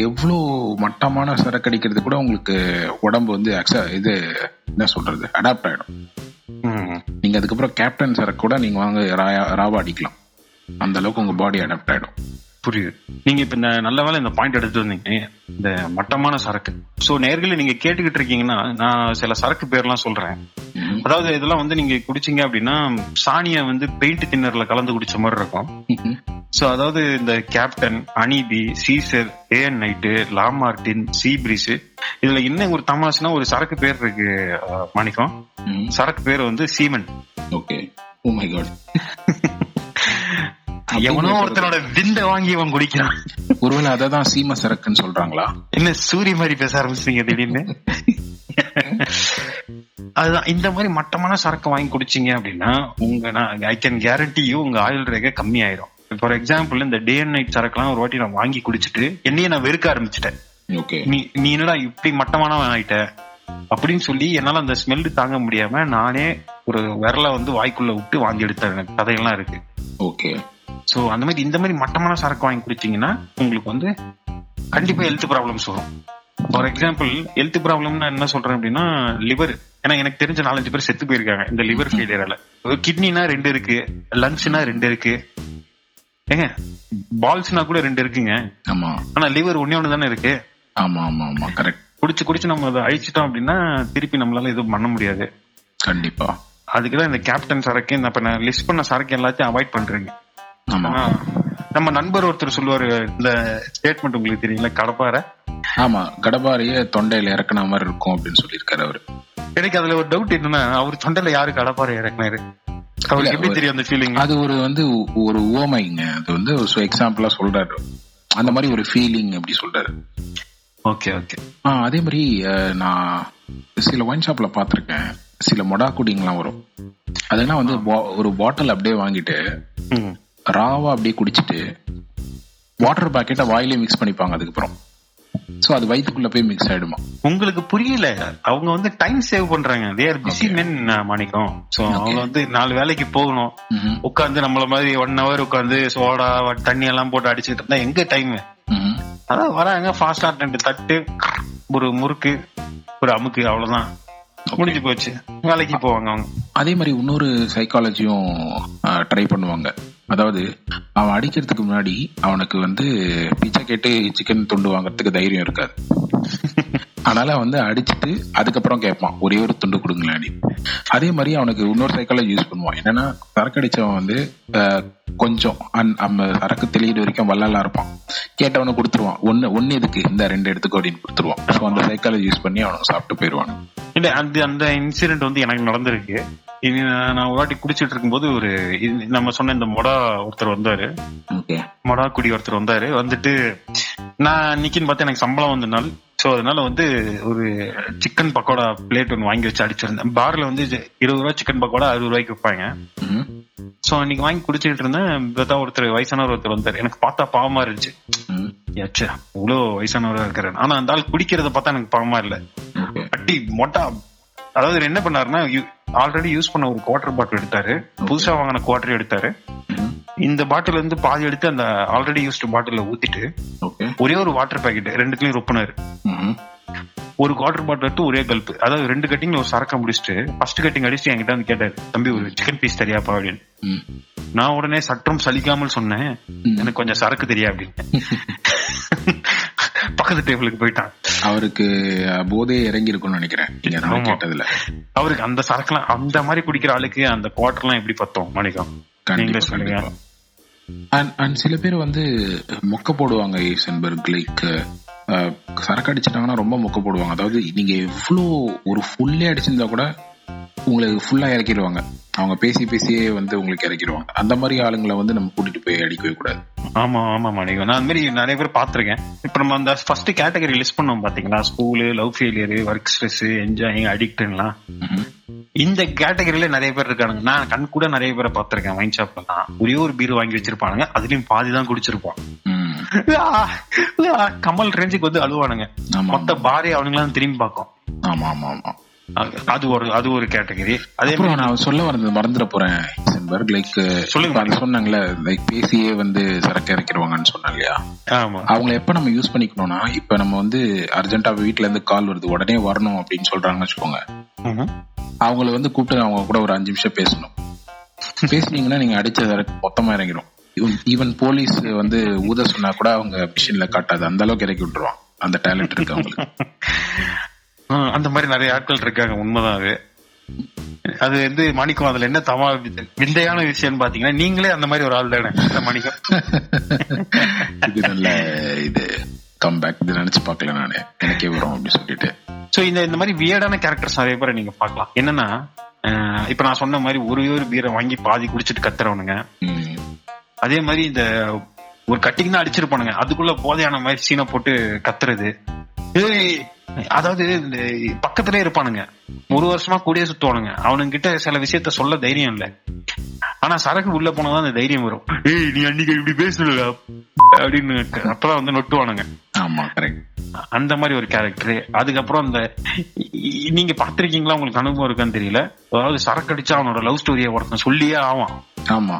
Speaker 3: எவ்வளவு மட்டமான சரக்கு அடிக்கிறது கூட உங்களுக்கு உடம்பு வந்து இது என்ன சொல்றது அடாப்ட் ஆயிடும். நீங்க அதுக்கப்புறம் கேப்டன் சார கூட நீங்க வாங்க ராவா அடிக்கலாம். அந்த அளவுக்கு உங்க பாடி அடாப்ட் ஆயிடும்.
Speaker 2: புரியுது. நீங்க இப்ப இந்த நல்ல வேலை இந்த பாயிண்ட் எடுத்து வந்தீங்க. இந்த மட்டமான சரக்கு. சோ நேர்களை நீங்க கேட்டுக்கிட்டு இருக்கீங்கன்னா நான் சில சரக்கு பேர்லாம் சொல்றேன். அதாவது இதெல்லாம் வந்து நீங்க குடிச்சீங்க அப்படின்னா சாணிய வந்து பெயிண்ட் தின்னர்ல கலந்து குடிச்ச மாதிரி இருக்கும். சோ அதாவது இந்த கேப்டன் அனிபி சீசர் ஏஎன் நைட்டு லாமார்டின் சீப்ரிஸ் இதுல என்ன ஒரு தமாசுனா ஒரு சரக்கு பேர் இருக்கு மாணிக்கம். சரக்கு பேர் வந்து semen
Speaker 3: okay oh my God
Speaker 2: எவனோ ஒருத்தனோட விந்த வாங்கி அவன் குடிக்கிறான்.
Speaker 3: ஒருவேளை அதை தான் சீம சரக்குன்னு சொல்றாங்களா?
Speaker 2: என்ன சூரிய மாதிரி பேச ஆரம்பிச்சீங்க திடீர்னு? அதுதான் இந்த மாதிரி மட்டமான சரக்கு வாங்கி குடிச்சீங்க அப்படின்னா உங்க ஐ கேன் கேரண்டி யூ உங்க ஆயுள் ரேகை கம்மி ஆயிரும் ஃபார் எக்ஸாம்பிள் இந்த டே அண்ட் நைட் சரக்குலாம் ஒரு வாட்டி நான் வாங்கி குடிச்சிட்டு என்னையே நான் வெறுக்க ஆரம்பிச்சிட்டேன்.
Speaker 3: ஓகே.
Speaker 2: நீ நீ என்னடா இப்படி மட்டமானவன் ஆயிட்ட? அப்படின்னு சொல்லி என்னால அந்த ஸ்மெல் தாங்க முடியாம நானே ஒரு விரல வந்து வாய்க்குள்ள விட்டு வாங்கி எடுத்த கதையெல்லாம் இருக்கு.
Speaker 3: ஓகே.
Speaker 2: சோ அந்த மாதிரி இந்த மாதிரி மட்டமான சரக்கு வாங்கி குடிச்சீங்கன்னா உங்களுக்கு வந்து கண்டிப்பா ஹெல்த் ப்ராப்ளம்ஸ் வரும். ஃபார் எக்ஸாம்பிள் ஹெல்த் ப்ராப்ளம்னா என்ன சொல்றேன் அப்படின்னா லிவர் ஏன்னா எனக்கு தெரிஞ்ச நாலஞ்சு பேர் செத்து போயிருக்காங்க இந்த லிவர் ஃபெயிலியரால கிட்னினா ரெண்டு இருக்கு லங்ஸ்னா ரெண்டு இருக்கு. ஏங்க பால்ஸ்னா கூட ரெண்டு இருக்குங்க.
Speaker 3: ஆமா.
Speaker 2: ஆனா லிவர் ஒன்னே ஒண்ணு தானே இருக்கு?
Speaker 3: ஆமா ஆமா ஆமா கரெக்ட்
Speaker 2: குடிச்சு குடிச்சு நம்ம அதை அழிச்சிட்டோம் அப்படின்னா திருப்பி நம்மளால எதுவும் பண்ண முடியாது.
Speaker 3: கண்டிப்பா.
Speaker 2: அதுக்குதான் இந்த கேப்டன் சரக்கு இந்த நான் லிஸ்ட் பண்ண சரக்கு எல்லாத்தையும் அவாய்ட் பண்றீங்க. நம்ம நண்பர் ஒருத்தர் சொல்லுவாரு இந்த ஸ்டேட்மெண்ட் உங்களுக்கு தெரியல கடப்பார?
Speaker 3: ஆமா கடபாரிய தொண்டையில இறக்குன மாதிரி இருக்கும் அப்படின்னு சொல்லியிருக்காரு அவரு.
Speaker 2: எனக்கு அதுல ஒரு டவுட் என்னன்னா அவர் தொண்டையில யாரு கடப்பார இறக்குனாரு? அவருக்கு எப்படி தெரியும் அந்த ஃபீலிங்
Speaker 3: அது ஒரு வந்து ஒரு உவமைங்க. அது வந்து ஒரு எக்ஸாம்பிளா சொல்றாரு. அந்த மாதிரி ஒரு ஃபீலிங் அப்படி சொல்றாரு.
Speaker 2: Okay okay.
Speaker 3: ஆ அதே மாதிரி நான் சில ஒயின் ஷாப்ல பாத்திருக்கேன் சில மொடா குடிங்கெல்லாம் வரும். அதெல்லாம் வந்து ஒரு பாட்டில் அப்படியே வாங்கிட்டு ராவா அப்படியே குடிச்சிட்டு வாட்டர் பாக்கெட்டை வாயிலே மிக்ஸ் பண்ணிப்பாங்க அதுக்கப்புறம். சோ அது வயித்துக்குள்ள போய் மிக்ஸ் ஆயிடுமா.
Speaker 2: உங்களுக்கு புரியல. அவங்க வந்து டைம் சேவ் பண்றாங்க. They are busy men Manickam. So அவங்க வந்து நாலு வேலைக்கு போகணும். உட்காந்து நம்மள மாதிரி ஒன் ஹவர் உட்காந்து சோடா தண்ணி எல்லாம் போட்டு அடிச்சுட்டு இருந்தா எங்க டைம். அதான் வராங்க ஃபாஸ்டா ரெண்டு தட்டு ஒரு முறுக்கு ஒரு அமுக்கு அவ்வளவுதான். முடிஞ்சு போச்சு. வேலைக்கு போவாங்க அவங்க.
Speaker 3: அதே மாதிரி இன்னொரு சைக்காலஜியும் ட்ரை பண்ணுவாங்க. அதாவது அவன் அடிக்கிறதுக்கு முன்னாடி அவனுக்கு வந்து பிச்சை கேட்டு சிக்கன் துண்டு வாங்குறதுக்கு தைரியம் இருக்காது. அதனால வந்து அடிச்சிட்டு அதுக்கப்புறம் கேட்பான் ஒரே ஒரு துண்டு கொடுங்களேன் அதே மாதிரி அவனுக்கு இன்னொரு சைக்காலஜி யூஸ் பண்ணுவான். என்னன்னா சரக்கு அடிச்சவன் வந்து கொஞ்சம் அன்- நம்ம சரக்கு தெளியிற வரைக்கும் வள்ளலா இருப்பான். கேட்டவன கொடுத்துருவான். ஒன்னு ஒன்னு எதுக்கு? இந்த ரெண்டு எடுத்துக்கோ அப்படின்னு கொடுத்துருவான். ஸோ அந்த சைக்காலஜி யூஸ் பண்ணி அவனுக்கு சாப்பிட்டு போயிடுவான்.
Speaker 2: இல்ல அந்த அந்த இன்சிடென்ட் வந்து எனக்கு நடந்திருக்கு. இது நான் ஒரு வாட்டி குடிச்சிட்டு இருக்கும்போது ஒரு நம்ம சொன்ன இந்த மொடா ஒருத்தர் வந்தாரு.
Speaker 3: ஓகே.
Speaker 2: மொடா குடி ஒருத்தர் வந்தாரு. வந்துட்டு நான் இன்னைக்குன்னு பார்த்தா எனக்கு சம்பளம் வந்த நாள் சோ அதனால வந்து ஒரு சிக்கன் பக்கோடா பிளேட் ஒன்று வாங்கி வச்சு அடிச்சிருந்தேன். பார்ல வந்து இருபது ரூபா சிக்கன் பக்கோடா அறுபது ரூபாய்க்கு விற்பாங்க சோ அன்னைக்கு வாங்கி குடிச்சிட்டு இருந்தேன். பார்த்தா ஒருத்தர் வயசானவர் ஒருத்தர் வந்தார். எனக்கு பார்த்தா பாவமா இருந்துச்சு. ஏச்சே இவ்வளோ வயசானவரா இருக்கிறேன் ஆனா அந்த ஆள் குடிக்கிறத பார்த்தா எனக்கு பாவமா இல்ல. அட்டி மொட்டா. அதாவது என்ன பண்ணாருன்னா ஆல்ரெடி யூஸ் பண்ண ஒரு குவார்டர் பாட்டில் எடுத்தாரு. புதுசா வாங்கின குவார்டர் எடுத்தாரு. இந்த பாட்டில் இருந்து பாதி எடுத்து அந்த ஆல்ரெடி யூஸ்டு பாட்டில ஊத்திட்டு ஒரே ஒரு வாட்டர் பாக்கெட் ரெண்டுத்துலயும் ரொப்பினாரு. ஒரு குவார்டர் பாட்டில் எடுத்து ஒரே கல்ப்பு அதாவது ரெண்டு கட்டிங்ல ஒரு சரக்க முடிச்சுட்டு ஃபர்ஸ்ட் கட்டிங் அடிச்சுட்டு என்கிட்ட வந்து கேட்டாரு தம்பி ஒரு சிக்கன் பீஸ் தெரியாப்பா அப்படின்னு. நான் உடனே சற்றும் சலிக்காமல் சொன்னேன் எனக்கு கொஞ்சம் சரக்கு தெரியா அப்படின்னு. பக்கத்து டேபிளுக்கு போயிட்டான்.
Speaker 3: அவருக்கு போதையே இறங்கி இருக்கும்னு நினைக்கிறேன். கேட்டதுல.
Speaker 2: அவருக்கு அந்த சரக்குலாம் அந்த மாதிரி குடிக்கிற ஆளுக்கு அந்த குவார்டர்லாம் எப்படி பத்தோம் மணிக்கம் நீங்களே சொல்லுங்க.
Speaker 3: அண்ட் அண்ட் சில பேர் வந்து மொக்க போடுவாங்க ஈசன்பர்க் லைக் சரக்கு அடிச்சிட்டாங்கன்னா ரொம்ப மொக்க போடுவாங்க. அதாவது நீங்க எவ்வளோ ஒரு ஃபுல்லே அடிச்சிருந்தா கூட உங்களுக்கு ஃபுல்லா இறக்கிடுவாங்க. அவங்க பேசி பேசியே வந்து உங்களுக்கு இறக்கிடுவாங்க. அந்த மாதிரி ஆளுங்களை வந்து நம்ம கூட்டிட்டு போய் அடிக்கவே கூடாது.
Speaker 2: ஆமா ஆமா மணிகம் நான் அந்த மாதிரி நிறைய பேர் பாத்திருக்கேன் இப்ப நம்ம அந்த ஃபர்ஸ்ட் கேட்டகரி லிஸ்ட் பண்ணோம் பாத்தீங்களா? School love failure work stress enjoying அடிக்ட்லாம். இந்த கேட்டகரியில நிறைய பேர் இருக்கானுங்க. நான் கண் கூட நிறைய பேரை பாத்திருக்கேன் வைன் ஷாப்லாம் ஒரே ஒரு பீர் வாங்கி வச்சிருப்பானுங்க. அதுலயும் பாதி தான் குடிச்சிருப்பான். கமல் ரேஞ்சுக்கு வந்து அழுவானுங்க. மொத்த பாரே அவனுங்களாம் திரும்பி பார்க்கும்.
Speaker 3: ஆமா ஆமா ஆமா.
Speaker 2: அது- ஒரு அது ஒரு கேட்டகரி. அதே மாதிரி
Speaker 3: நான் சொல்ல வரது மறந்துட போறேன் லைக்
Speaker 2: சொல்லுங்க.
Speaker 3: அது சொன்னாங்களே லைக் பேசியே வந்து சரக்கு இறக்கிடுவாங்கன்னு சொன்னேன் இல்லையா?
Speaker 2: ஆமா.
Speaker 3: அவங்கள எப்ப நம்ம யூஸ் பண்ணிக்கணும்னா இப்ப நம்ம வந்து அர்ஜென்ட்டா வீட்ல இருந்து கால் வருது உடனே வரணும் அப்படின்னு சொல்றாங்கன்னு வச்சுக்கோங்க. அவங்கள வந்து கூப்பிட்டு அவங்க கூட ஒரு அஞ்சு நிமிஷம் பேசணும். பேசுனீங்கன்னா நீங்க அடிச்ச சரக்கு மொத்தமா இறங்கிடும். ஈவன் போலீஸ் வந்து ஊத சொன்னா கூட அவங்க மிஷின்ல காட்டாது. அந்த அளவுக்கு இறக்கி விட்டுருவான். அந்த டேலண்ட் இருக்கு அவங்களுக்கு.
Speaker 2: அந்த மாதிரி நிறைய ஆட்கள் இருக்காங்க உண்மைதான் அது அது வந்து மாணிக்கம் அதுல என்ன தவா விந்தையான விஷயம்னு பாத்தீங்கன்னா நீங்களே அந்த மாதிரி ஒரு ஆள் தானே மாணிக்கம்.
Speaker 3: இது நல்ல இது. கம்பேக் இது நினைச்சு பார்க்கல நானு. எனக்கே வரும் அப்படின்னு சொல்லிட்டு.
Speaker 2: சோ இந்த இந்த மாதிரி வியர்டான கேரக்டர்ஸ் நிறைய பேரை நீங்க பார்க்கலாம். என்னன்னா இப்ப நான் சொன்ன மாதிரி ஒரே ஒரு பீரை வாங்கி பாதி குடிச்சிட்டு கத்துறவனுங்க. அதே மாதிரி இந்த ஒரு கட்டிங் தான் அடிச்சிருப்பானுங்க. அதுக்குள்ள போதையான மாதிரி சீனை போட்டு கத்துறது. அதாவது இந்த பக்கத்திலே இருப்பானுங்க. ஒரு வருஷமா கூடயே சுத்துவானுங்க. அவனுங்க கிட்ட சில விஷயத்த சொல்ல தைரியம் இல்ல. ஆனா சரக்கு உள்ள போனதான் அந்த தைரியம் வரும். ஏய் நீ அன்னைக்கு இப்படி பேசல அப்படின்னு அப்பதான் வந்து நொட்டுவானுங்க.
Speaker 3: ஆமா கரெக்ட்
Speaker 2: அந்த மாதிரி ஒரு கேரக்டர் அதுக்கப்புறம் அந்த நீங்க பாத்திருக்கீங்களா உங்களுக்கு அனுபவம் இருக்கான்னு தெரியல. அதாவது சரக்கு அடிச்சா அவனோட லவ் ஸ்டோரியை ஒருத்தன் சொல்லியே ஆவான்.
Speaker 3: ஆமா.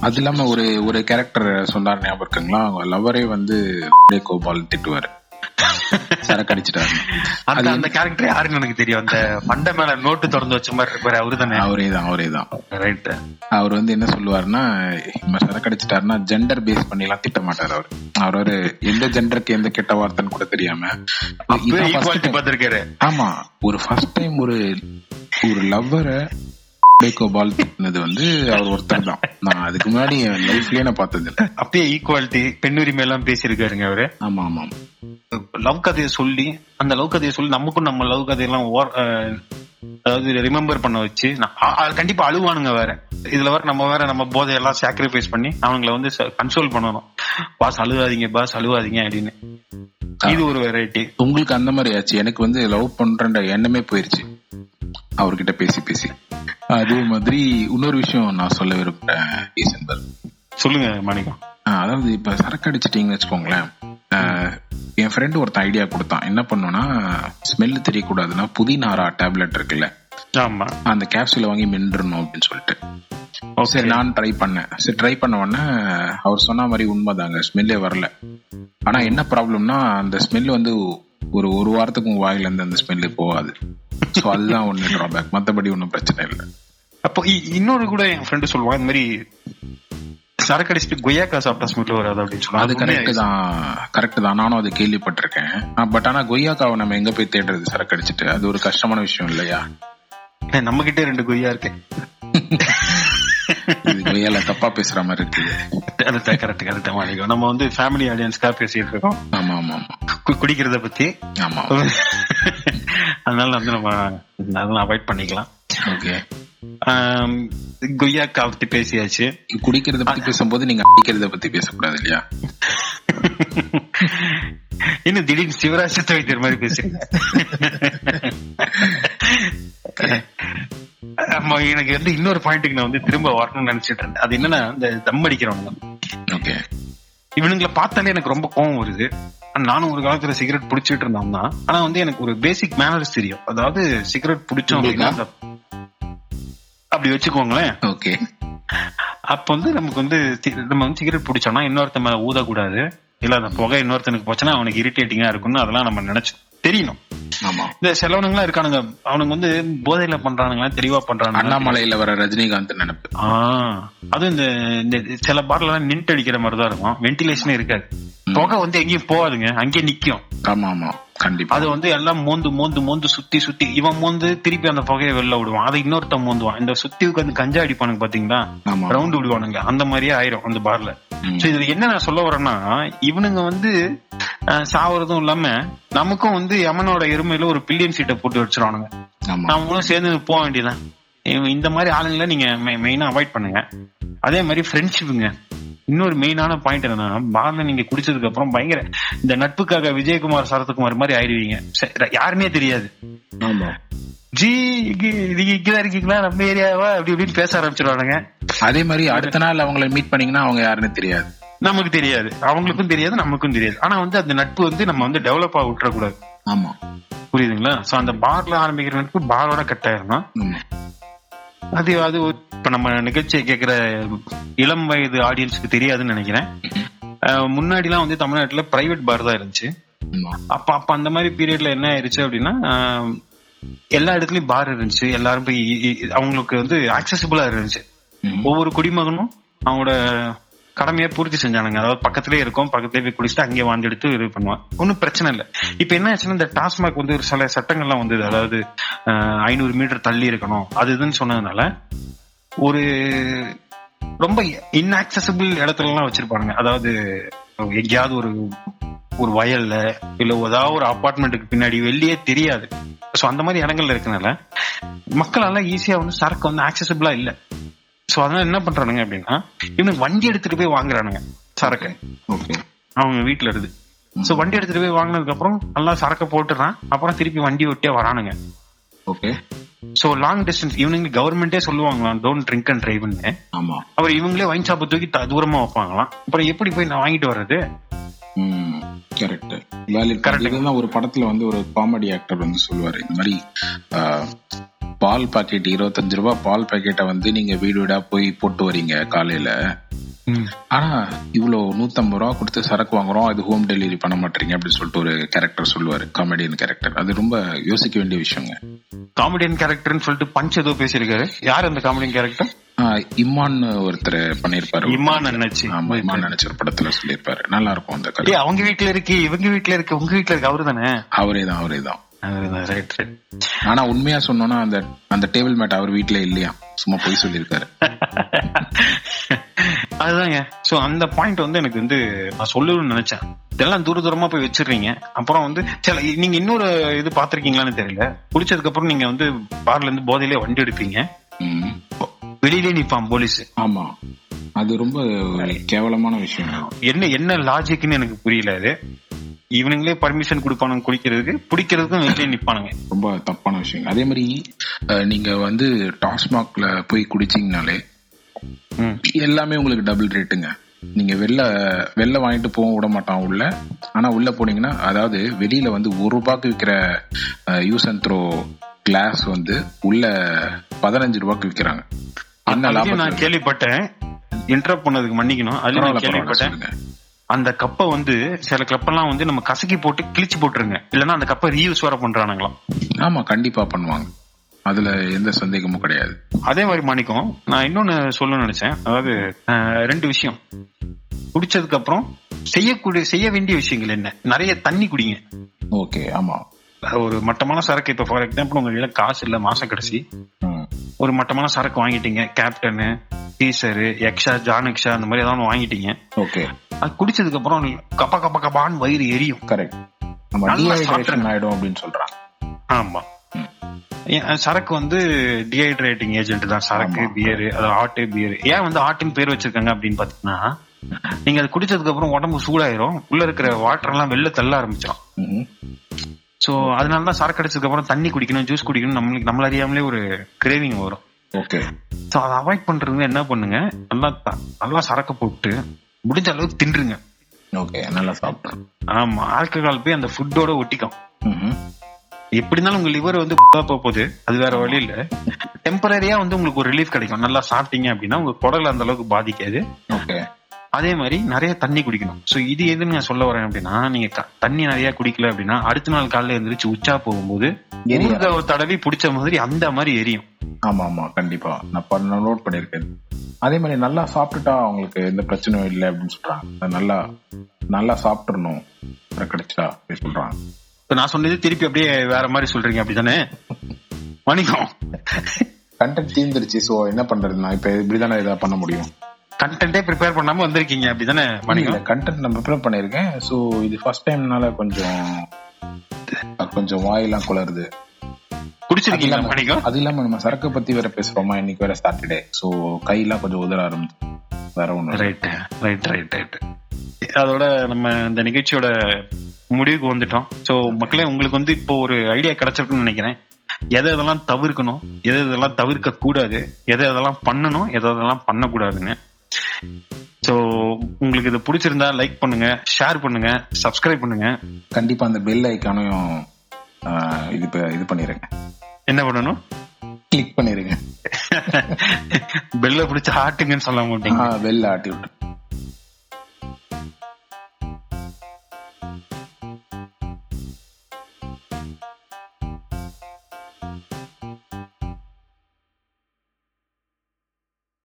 Speaker 3: அது இல்லாம ஒரு ஒரு கேரக்டர் சொன்னார் ஞாபகம் இருக்குங்களா? அவங்க லவரே வந்து கோபால் திட்டுவாரு. சரக்கு அடிச்சிட்டாரு
Speaker 2: அந்த அந்த கேரக்டர் யாருன்னு எனக்கு தெரியும். அந்த பண்ட மேல நோட்டு திறந்து வச்ச மாதிரி இருப்பாரு அவரு தானே?
Speaker 3: அவரே தான் அவரே தான்
Speaker 2: ரைட்
Speaker 3: அவர் வந்து என்ன சொல்லுவாருன்னா இவன் சரக்கு அடிச்சிட்டாருன்னா ஜெண்டர் பேஸ் பண்ணி எல்லாம் திட்ட மாட்டாரு அவர். அவர் ஒரு எந்த ஜெண்டருக்கு எந்த கெட்ட வார்த்தைன்னு கூட தெரியாம.
Speaker 2: பாத்திருக்காரு
Speaker 3: ஆமா. ஒரு ஃபர்ஸ்ட் டைம் ஒரு ஒரு லவ்வரை கோபால் திட்டினது வந்து அவர் ஒருத்தர் தான். நான் அதுக்கு முன்னாடி என் லைஃப்லயே நான் பார்த்தது இல்லை
Speaker 2: அப்பயே ஈக்குவாலிட்டி பெண்ணுரிமை எல்லாம் பேசியிருக்காருங்க அவரு.
Speaker 3: ஆமா ஆமா.
Speaker 2: லவ் கதையை சொல்லி அந்த லவ் கதையை சொல்லி நமக்கும் நம்ம லவ் கதையெல்லாம் ஓர்- அதாவது ரிமெம்பர் பண்ண வச்சு கண்டிப்பா அழுவானுங்க வேற. இதுல வேற நம்ம வேற நம்ம போதையெல்லாம் சாக்ரிஃபைஸ் பண்ணி அவங்கள வந்து கன்சோல் பண்ணணும். பாஸ் அழுவாதீங்க பாஸ் அழுவாதீங்க அப்படின்னு. இது ஒரு வெரைட்டி
Speaker 3: உங்களுக்கு அந்த மாதிரி ஆச்சு. எனக்கு வந்து லவ் பண்றன்ற எண்ணமே போயிருச்சு. அவர்கிட்ட பேசி பேசி. அதே மாதிரி இன்னொரு விஷயம் நான் சொல்ல விரும்புறேன்
Speaker 2: சொல்லுங்க மாணிக்கம்
Speaker 3: அதாவது இப்ப சரக்கு அடிச்சிட்டீங்கன்னு வச்சுக்கோங்களேன். என் ஃப்ரெண்டு ஒருத்தன் ஐடியா கொடுத்தான். என்ன பண்ணுனா ஸ்மெல் தெரியக்கூடாதுன்னா புதினாரா டேப்லெட் இருக்குல்ல அந்த கேப்சூல வாங்கி மென்றணும் அப்படின்னு சொல்லிட்டு. சரி நான் ட்ரை பண்ணேன். சரி ட்ரை பண்ண உடனே அவர் சொன்ன மாதிரி உண்மைதாங்க ஸ்மெல்லே வரல. ஆனா என்ன ப்ராப்ளம்னா அந்த ஸ்மெல் வந்து ஒரு ஒரு வாரத்துக்கு உங்க வாயில இருந்து அந்த ஸ்மெல்லு போகாது. ஸோ அதுதான் ஒண்ணு ட்ராபேக் மத்தபடி ஒன்றும் பிரச்சனை இல்லை.
Speaker 2: அப்போ இன்னொரு கூட என் ஃப்ரெண்டு சொல்லுவான் இந்த மாதிரி சரக்கு அடிச்சுட்டு கொய்யாக்கா சாப்பிட்டா ஸ்மெல் வராது அப்படின்னு சொல்லுவாங்க
Speaker 3: அது கரெக்ட் தான். கரெக்ட் தான். நானும் அதை கேள்விப்பட்டிருக்கேன். பட் ஆனா கொய்யாக்காவை நம்ம எங்க போய் தேடுறது சரக்கு அடிச்சிட்டு அது ஒரு கஷ்டமான விஷயம் இல்லையா?
Speaker 2: நம்ம கிட்டே ரெண்டு கொய்யா இருக்கு.
Speaker 3: வேலை தப்பா பேசுற மாதிரி இருக்குது.
Speaker 2: கரெக்ட் கரெக்ட் கரெக்ட் மாணிக்கம் நம்ம வந்து ஃபேமிலி ஆடியன்ஸ்க்காக பேசிட்டு இருக்கோம்.
Speaker 3: ஆமா ஆமா ஆமா.
Speaker 2: குடிக்கிறத பத்தி.
Speaker 3: ஆமா
Speaker 2: அதனால வந்து நம்ம அதெல்லாம் அவாய்ட் பண்ணிக்கலாம்.
Speaker 3: ஓகே
Speaker 2: கொய்யாக்கா பத்தி பேசியாச்சு.
Speaker 3: குடிக்கிறத பத்தி பேசும்போது நீங்க அடிக்கிறத பத்தி பேசக்கூடாது இல்லையா?
Speaker 2: இன்னும் திடீர்னு சிவராஜ் சித்த வைத்தியர் மாதிரி பேசுறீங்க ஆமா எனக்கு வந்து இன்னொரு பாயிண்ட்டுக்கு நான் வந்து திரும்ப வரணும்னு நினைச்சிட்டு இருந்தேன். அது என்னன்னா இந்த தம் அடிக்கிறவங்க.
Speaker 3: ஓகே.
Speaker 2: இவனுங்களை பார்த்தாலே எனக்கு ரொம்ப கோவம் வருது. நானும் ஒரு காலத்துல சிகரெட் புடிச்சிட்டு இருந்தோம் தான். ஆனா வந்து எனக்கு ஒரு பேசிக் மேனர்ஸ் தெரியும். அதாவது சிகரெட் புடிச்சோம் அப்படின்னா அப்படி வச்சுக்கோங்களேன்.
Speaker 3: ஓகே.
Speaker 2: அப்ப வந்து நமக்கு வந்து நம்ம வந்து சிகரெட் பிடிச்சோம்னா இன்னொருத்த மேல ஊதக்கூடாது. இல்ல அந்த புகை இன்னொருத்தனுக்கு போச்சுன்னா அவனுக்கு இரிட்டேட்டிங்கா இருக்கும்னு அதெல்லாம் நம்ம நினைச்சு தெரியணும்.
Speaker 3: ஆமா.
Speaker 2: இந்த செலவனுங்களா இருக்கானுங்க. அவனுங்க வந்து போதையில பண்றானுங்களா தெளிவா பண்றானுங்க
Speaker 3: அண்ணாமலையில வர ரஜினிகாந்த் நினைப்பு.
Speaker 2: அதுவும் இந்த இந்த சில பாட்டில எல்லாம் நின்ட்டு அடிக்கிற மாதிரி தான் இருக்கும். வென்டிலேஷனே இருக்காது. புகை வந்து எங்கேயும் போகாதுங்க. அங்கேயே நிக்கும்.
Speaker 3: ஆமா ஆமா. கண்டிப்பா.
Speaker 2: அது வந்து எல்லாம் மோந்து மோந்து மோந்து சுத்தி சுத்தி. இவன் மோந்து திருப்பி அந்த புகையை வெளில விடுவான். அதை இன்னொருத்தன் மோந்துவான். இந்த சுத்தி உட்காந்து கஞ்சா அடிப்பானுங்க பாத்தீங்களா? ரவுண்ட் விடுவானுங்க. அந்த மாதிரியே ஆயிரும் அந்த பார்ல. சோ இதுல என்ன நான் சொல்ல வரேன்னா இவனுங்க வந்து சாவறதும் இல்லாம நமக்கும் வந்து யமனோட எருமையில ஒரு பில்லியன் சீட்டை போட்டு வச்சிருவானுங்க. நம்மளும் சேர்ந்து போக வேண்டியதான் இந்த மாதிரி ஆளுங்களை நீங்க மெயினா அவாய்ட் பண்ணுங்க. அதே மாதிரி ஃப்ரெண்ட்ஷிப்புங்க இன்னொரு மெயினான பாயிண்ட் என்னன்னா பார்ல நீங்க குடிச்சதுக்கு அப்புறம் பயங்கர இந்த நட்புக்காக விஜயகுமார் சரத்குமார் மாதிரி ஆயிடுவீங்க. யாருமே தெரியாது. ஜி இங்கதான் இருக்கீங்களா? நம்ம ஏரியாவா? அப்படி இப்படின்னு பேச ஆரம்பிச்சிருவானுங்க.
Speaker 3: அதே மாதிரி அடுத்த நாள் அவங்கள மீட் பண்ணீங்கன்னா அவங்க யாருன்னு தெரியாது.
Speaker 2: நமக்கு தெரியாது. அவங்களுக்கும் தெரியாது நமக்கும் தெரியாது. ஆனா வந்து அந்த நட்பு வந்து நம்ம வந்து டெவலப் ஆக விட்டுறக்கூடாது.
Speaker 3: ஆமா.
Speaker 2: புரியுதுங்களா? சோ அந்த பார்ல ஆரம்பிக்கிற நட்பு பாரோட கட் ஆயிரணும்
Speaker 3: ஆமா.
Speaker 2: அது அது இப்ப நம்ம நிகழ்ச்சியை கேட்கிற இளம் வயது ஆடியன்ஸ்க்கு தெரியாதுன்னு நினைக்கிறேன். முன்னாடி எல்லாம் வந்து தமிழ்நாட்டுல பிரைவேட் பார் தான் இருந்துச்சு. அப்ப அப்ப அந்த மாதிரி பீரியட்ல என்ன ஆயிருச்சு அப்படின்னா எல்லா இடத்துலயும் பார் இருந்துச்சு. எல்லாரும் போய் அவங்களுக்கு வந்து ஆக்சசிபிளா இருந்துச்சு. ஒவ்வொரு குடிமகனும் அவங்களோட கடமையை பூர்த்தி செஞ்சானுங்க. அதாவது பக்கத்துலயே இருக்கும் பக்கத்துலயே போய் குடிச்சிட்டு அங்கேயே வாந்தி எடுத்து இது பண்ணுவான். ஒன்னும் பிரச்சனை இல்லை. இப்ப என்ன ஆச்சுன்னா இந்த டாஸ்மாக் வந்து ஒரு சில சட்டங்கள்லாம் வந்தது. அதாவது ஐநூறு மீட்டர் தள்ளி இருக்கணும். அது இதுன்னு சொன்னதுனால ஒரு ரொம்ப இன்ஆக்சசிபிள் இடத்துல எல்லாம் வச்சிருப்பானுங்க. அதாவது எங்கேயாவது ஒரு ஒரு வயல்ல இல்ல ஏதாவது ஒரு அபார்ட்மெண்ட்டுக்கு பின்னாடி வெளியே தெரியாது. சோ அந்த மாதிரி இடங்கள்ல இருக்கனால மக்களால ஈஸியா வந்து சரக்கு வந்து ஆக்சசபிளா இல்ல. சோ அதனால என்ன பண்றானுங்க அப்படின்னா இவனுக்கு வண்டி எடுத்துட்டு போய் வாங்குறானுங்க சரக்கு.
Speaker 3: ஓகே.
Speaker 2: அவங்க வீட்டுல இருந்து. சோ வண்டி எடுத்துட்டு போய் வாங்கினதுக்கு அப்புறம் நல்லா சரக்கு போட்டுறான் அப்புறம் திருப்பி வண்டி விட்டே வரானுங்க.
Speaker 3: ஓகே.
Speaker 2: சோ லாங் டிஸ்டன்ஸ் இவனுங்க கவர்மெண்டே சொல்லுவாங்களாம் டோன்ட் ட்ரிங்க் அண்ட் டிரைவ்னு
Speaker 3: ஆமா.
Speaker 2: அப்புறம் இவங்களே வைன் ஷாப்பை தூக்கி தூரமா வைப்பாங்களாம். அப்புறம் எப்படி போய் நான் வாங்கிட்டு வர்றது?
Speaker 3: Correct valid. இதுதான் ஒரு படத்துல வந்து ஒரு காமெடி ஆக்டர் வந்து சொல்லுவாரு. இந்த மாதிரி பால் பாக்கெட் இருபத்தஞ்சு ரூபாய் பால் பாக்கெட்டை வந்து நீங்க வீடு வீடா போய் போட்டு வரீங்க காலையில. ஆனா இவ்வளவு நூத்தம்பது ரூபா கொடுத்து சரக்கு வாங்குறோம் அது ஹோம் டெலிவரி பண்ண மாட்டீங்க அப்படின்னு சொல்லிட்டு ஒரு கேரக்டர் சொல்லுவாரு காமெடியன் கேரக்டர் அது ரொம்ப யோசிக்க வேண்டிய விஷயங்க.
Speaker 2: காமெடியன் கேரக்டர்னு சொல்லிட்டு பஞ்ச் ஏதோ பேசியிருக்காரு. யார் அந்த காமெடியன் கேரக்டர்
Speaker 3: இம்மான் ஒருத்தர் பண்ணிருப்பாரு
Speaker 2: இமான் நினைச்சு
Speaker 3: ஆமா இம்மான் நினைச்ச படத்துல சொல்லியிருப்பாரு. நல்லா இருக்கும் அந்த கதை.
Speaker 2: அவங்க வீட்டுல இருக்கு இவங்க வீட்டுல இருக்கு உங்க வீட்டுல இருக்கு. அவரு தானே
Speaker 3: அவரே தான் அவரே தான்.
Speaker 2: ரைட் ரைட்
Speaker 3: ஆனா உண்மையா சொன்னோம்னா அந்த அந்த டேபிள் மேட் அவர் வீட்ல இல்லையா? சும்மா போய் சொல்லியிருக்காரு.
Speaker 2: அதுதாங்க. சோ அந்த பாயிண்ட் வந்து எனக்கு வந்து நான் சொல்லணும்னு நினைச்சேன். இதெல்லாம் தூர தூரமா போய் வச்சிடுறீங்க. அப்புறம் வந்து சில நீங்க இன்னொரு இது பாத்திருக்கீங்களான்னு தெரியல. குடிச்சதுக்கு அப்புறம் நீங்க வந்து பார்ல இருந்து போதையிலே வண்டி எடுப்பீங்க. வெளியிலே நிப்பான் போலீஸ்.
Speaker 3: ஆமா. அது ரொம்ப கேவலமான விஷயம்
Speaker 2: என்ன என்ன லாஜிக்னு எனக்கு புரியல அது. இவனுங்களே பர்மிஷன் கொடுப்பானுங்க குடிக்கிறதுக்கு பிடிக்கிறதுக்கும் வெளியே நிப்பானுங்க.
Speaker 3: ரொம்ப தப்பான விஷயம் அதே மாதிரி நீங்க வந்து டாஸ்மாக்ல போய் குடிச்சீங்கனாலே. எல்லாமே உங்களுக்கு டபுள் ரேட்டுங்க நீங்க வெளில வெளில வாங்கிட்டு போக விட மாட்டான் உள்ள. ஆனா உள்ள போனீங்கன்னா அதாவது வெளியில வந்து ஒரு ரூபாய்க்கு விற்கிற யூஸ் அண்ட் த்ரோ கிளாஸ் வந்து உள்ள பதினஞ்சு ரூபாய்க்கு விற்கிறாங்க
Speaker 2: நான் கேள்விப்பட்டேன். இன்டரப்ட் பண்ணதுக்கு மன்னிக்கணும். அதுல நான் கேள்விப்பட்டேன். அந்த கப்பை வந்து சில கப்பெல்லாம் வந்து நம்ம கசக்கி போட்டு கிழிச்சு போட்டுருங்க. இல்லைன்னா அந்த கப்பை ரீயூஸ் வர பண்றானுங்களாம்.
Speaker 3: ஆமா கண்டிப்பா பண்ணுவாங்க. அதுல எந்த சந்தேகமும் கிடையாது.
Speaker 2: அதே மாதிரி மாணிக்கம் நான் இன்னொன்னு சொல்லணும்னு நினைச்சேன். அதாவது ரெண்டு விஷயம். குடிச்சதுக்கு அப்புறம் செய்யக்கூடிய செய்ய வேண்டிய விஷயங்கள் என்ன? நிறைய தண்ணி குடிங்க.
Speaker 3: ஓகே ஆமா.
Speaker 2: ஒரு மட்டமான சரக்கு. இப்ப ஃபார் எக்ஸாம்பிள் உங்க கையில காசு இல்ல மாசம் கடைசி. ஒரு மட்டமான சரக்கு வாங்கிட்டீங்க. கேப்டன் சீசரு எக்ஷா ஜான் எக்ஷா அந்த மாதிரி ஏதாவது வாங்கிட்டீங்க.
Speaker 3: ஓகே.
Speaker 2: அது குடிச்சதுக்கு அப்புறம் கப்ப கப்ப கப்பான்னு வயிறு எரியும்.
Speaker 3: கரெக்ட். ஆயிடும் அப்படின்னு சொல்றாங்க.
Speaker 2: ஆமா. சரக்கு வந்து டிஹைட்ரேட்டிங் ஏஜென்ட் தான். சரக்கு. பியர் அது ஆட்டு பியர் ஏன் வந்து ஆட்டுன்னு பேர் வச்சிருக்காங்க அப்படின்னு பாத்தீங்கன்னா நீங்க அது குடிச்சதுக்கு அப்புறம் உடம்பு சூடாயிரும். உள்ள இருக்கிற வாட்டர் எல்லாம் வெளில தள்ள ஆரம்பிச்சிடும். சோ அதனால தான் சரக்கு அடிச்சதுக்கு அப்புறம் தண்ணி குடிக்கணும் ஜூஸ் குடிக்கணும் நம்மளுக்கு நம்மள அறியாமலே ஒரு கிரேவிங் வரும்.
Speaker 3: ஓகே
Speaker 2: சோ அதை அவாய்ட் பண்றது என்ன பண்ணுங்க? நல்லா நல்லா சரக்கு போட்டு முடிஞ்ச அளவுக்கு தின்றுங்க.
Speaker 3: ஓகே நல்லா சாப்பிட்றேன்
Speaker 2: ஆமா ஆல்கஹால் போய் அந்த ஃபுட்டோட ஒட்டிக்கும். எப்படி இருந்தாலும் உங்க லிவர் வந்து போக போகுது. அது வேற வழி இல்ல. டெம்பரரியா வந்து உங்களுக்கு ஒரு ரிலீஃப் கிடைக்கும். நல்லா சாப்பிட்டீங்க அப்படின்னா உங்க குடல் அந்த அளவுக்கு பாதிக்காது.
Speaker 3: ஓகே
Speaker 2: அதே மாதிரி நிறைய தண்ணி குடிக்கணும். சோ இது எதுன்னு நான் சொல்ல வரேன் அப்படின்னா நீங்க தண்ணி நிறைய குடிக்கல அப்படின்னா அடுத்த நாள் காலையில எழுந்திரிச்சு உச்சா போகும்போது
Speaker 3: எரியாது.
Speaker 2: ஊறுகாய் ஒரு தடவி பிடிச்ச மாதிரி அந்த மாதிரி எரியும்.
Speaker 3: ஆமா ஆமா கண்டிப்பா. நான் பண்ண நோட் பண்ணிருக்கேன் அதே மாதிரி நல்லா சாப்பிட்டுட்டா அவங்களுக்கு எந்த பிரச்சனையும் இல்லை அப்படின்னு சொல்றாங்க. நல்லா நல்லா சாப்பிட்டுறணும். அப்புறம் கிடைச்சா அப்படி சொல்றாங்க.
Speaker 2: இப்ப நான் சொன்னது திருப்பி அப்படியே வேற மாதிரி சொல்றீங்க அப்படிதானே வணிகம்.
Speaker 3: கண்டென்ட் தீர்ந்துருச்சு. சோ என்ன பண்றது நான் இப்ப இப்படிதானே ஏதாவது பண்ண முடியும்?
Speaker 2: கண்டென்ட்டே ப்ரிப்பேர் பண்ணாம வந்திருக்கீங்க. அப்படிதானே வணிகம்
Speaker 3: கண்டென்ட் நான் ப்ரிப்பேர் பண்ணிருக்கேன் சோ இது ஃபர்ஸ்ட் டைம்னால கொஞ்சம் கொஞ்சம் வாயெல்லாம் குளருது.
Speaker 2: குடிச்சிருக்கீங்களா
Speaker 3: அது இல்லாம நம்ம சரக்கு பத்தி வேற பேசுறோமா? இன்னைக்கு வேற சாட்டர்டே சோ கையெல்லாம் கொஞ்சம் உதற ஆரம்பிச்சு வேற ஒண்ணு
Speaker 2: ரைட் ரைட் ரைட் ரைட் அதோட நம்ம இந்த நிகழ்ச்சியோட முடிவுக்கு வந்துட்டோம். சோ மக்களே உங்களுக்கு வந்து இப்போ ஒரு ஐடியா கிடைச்சிருக்குன்னு நினைக்கிறேன். எதை எதெல்லாம் தவிர்க்கணும்? எதை எதெல்லாம் தவிர்க்க கூடாது எதை எதெல்லாம் பண்ணணும்? எதை எதெல்லாம் பண்ணக்கூடாதுன்னு. சோ உங்களுக்கு இது பிடிச்சிருந்தா லைக் பண்ணுங்க ஷேர் பண்ணுங்க சப்ஸ்கிரைப் பண்ணுங்க.
Speaker 3: கண்டிப்பா அந்த பெல் ஐக்கானையும் இது இது பண்ணிருங்க.
Speaker 2: என்ன பண்ணணும்?
Speaker 3: கிளிக் பண்ணிருங்க.
Speaker 2: பெல்ல பிடிச்ச ஆட்டுங்கன்னு சொல்ல மாட்டீங்க
Speaker 3: பெல் ஆட்டி விட்டு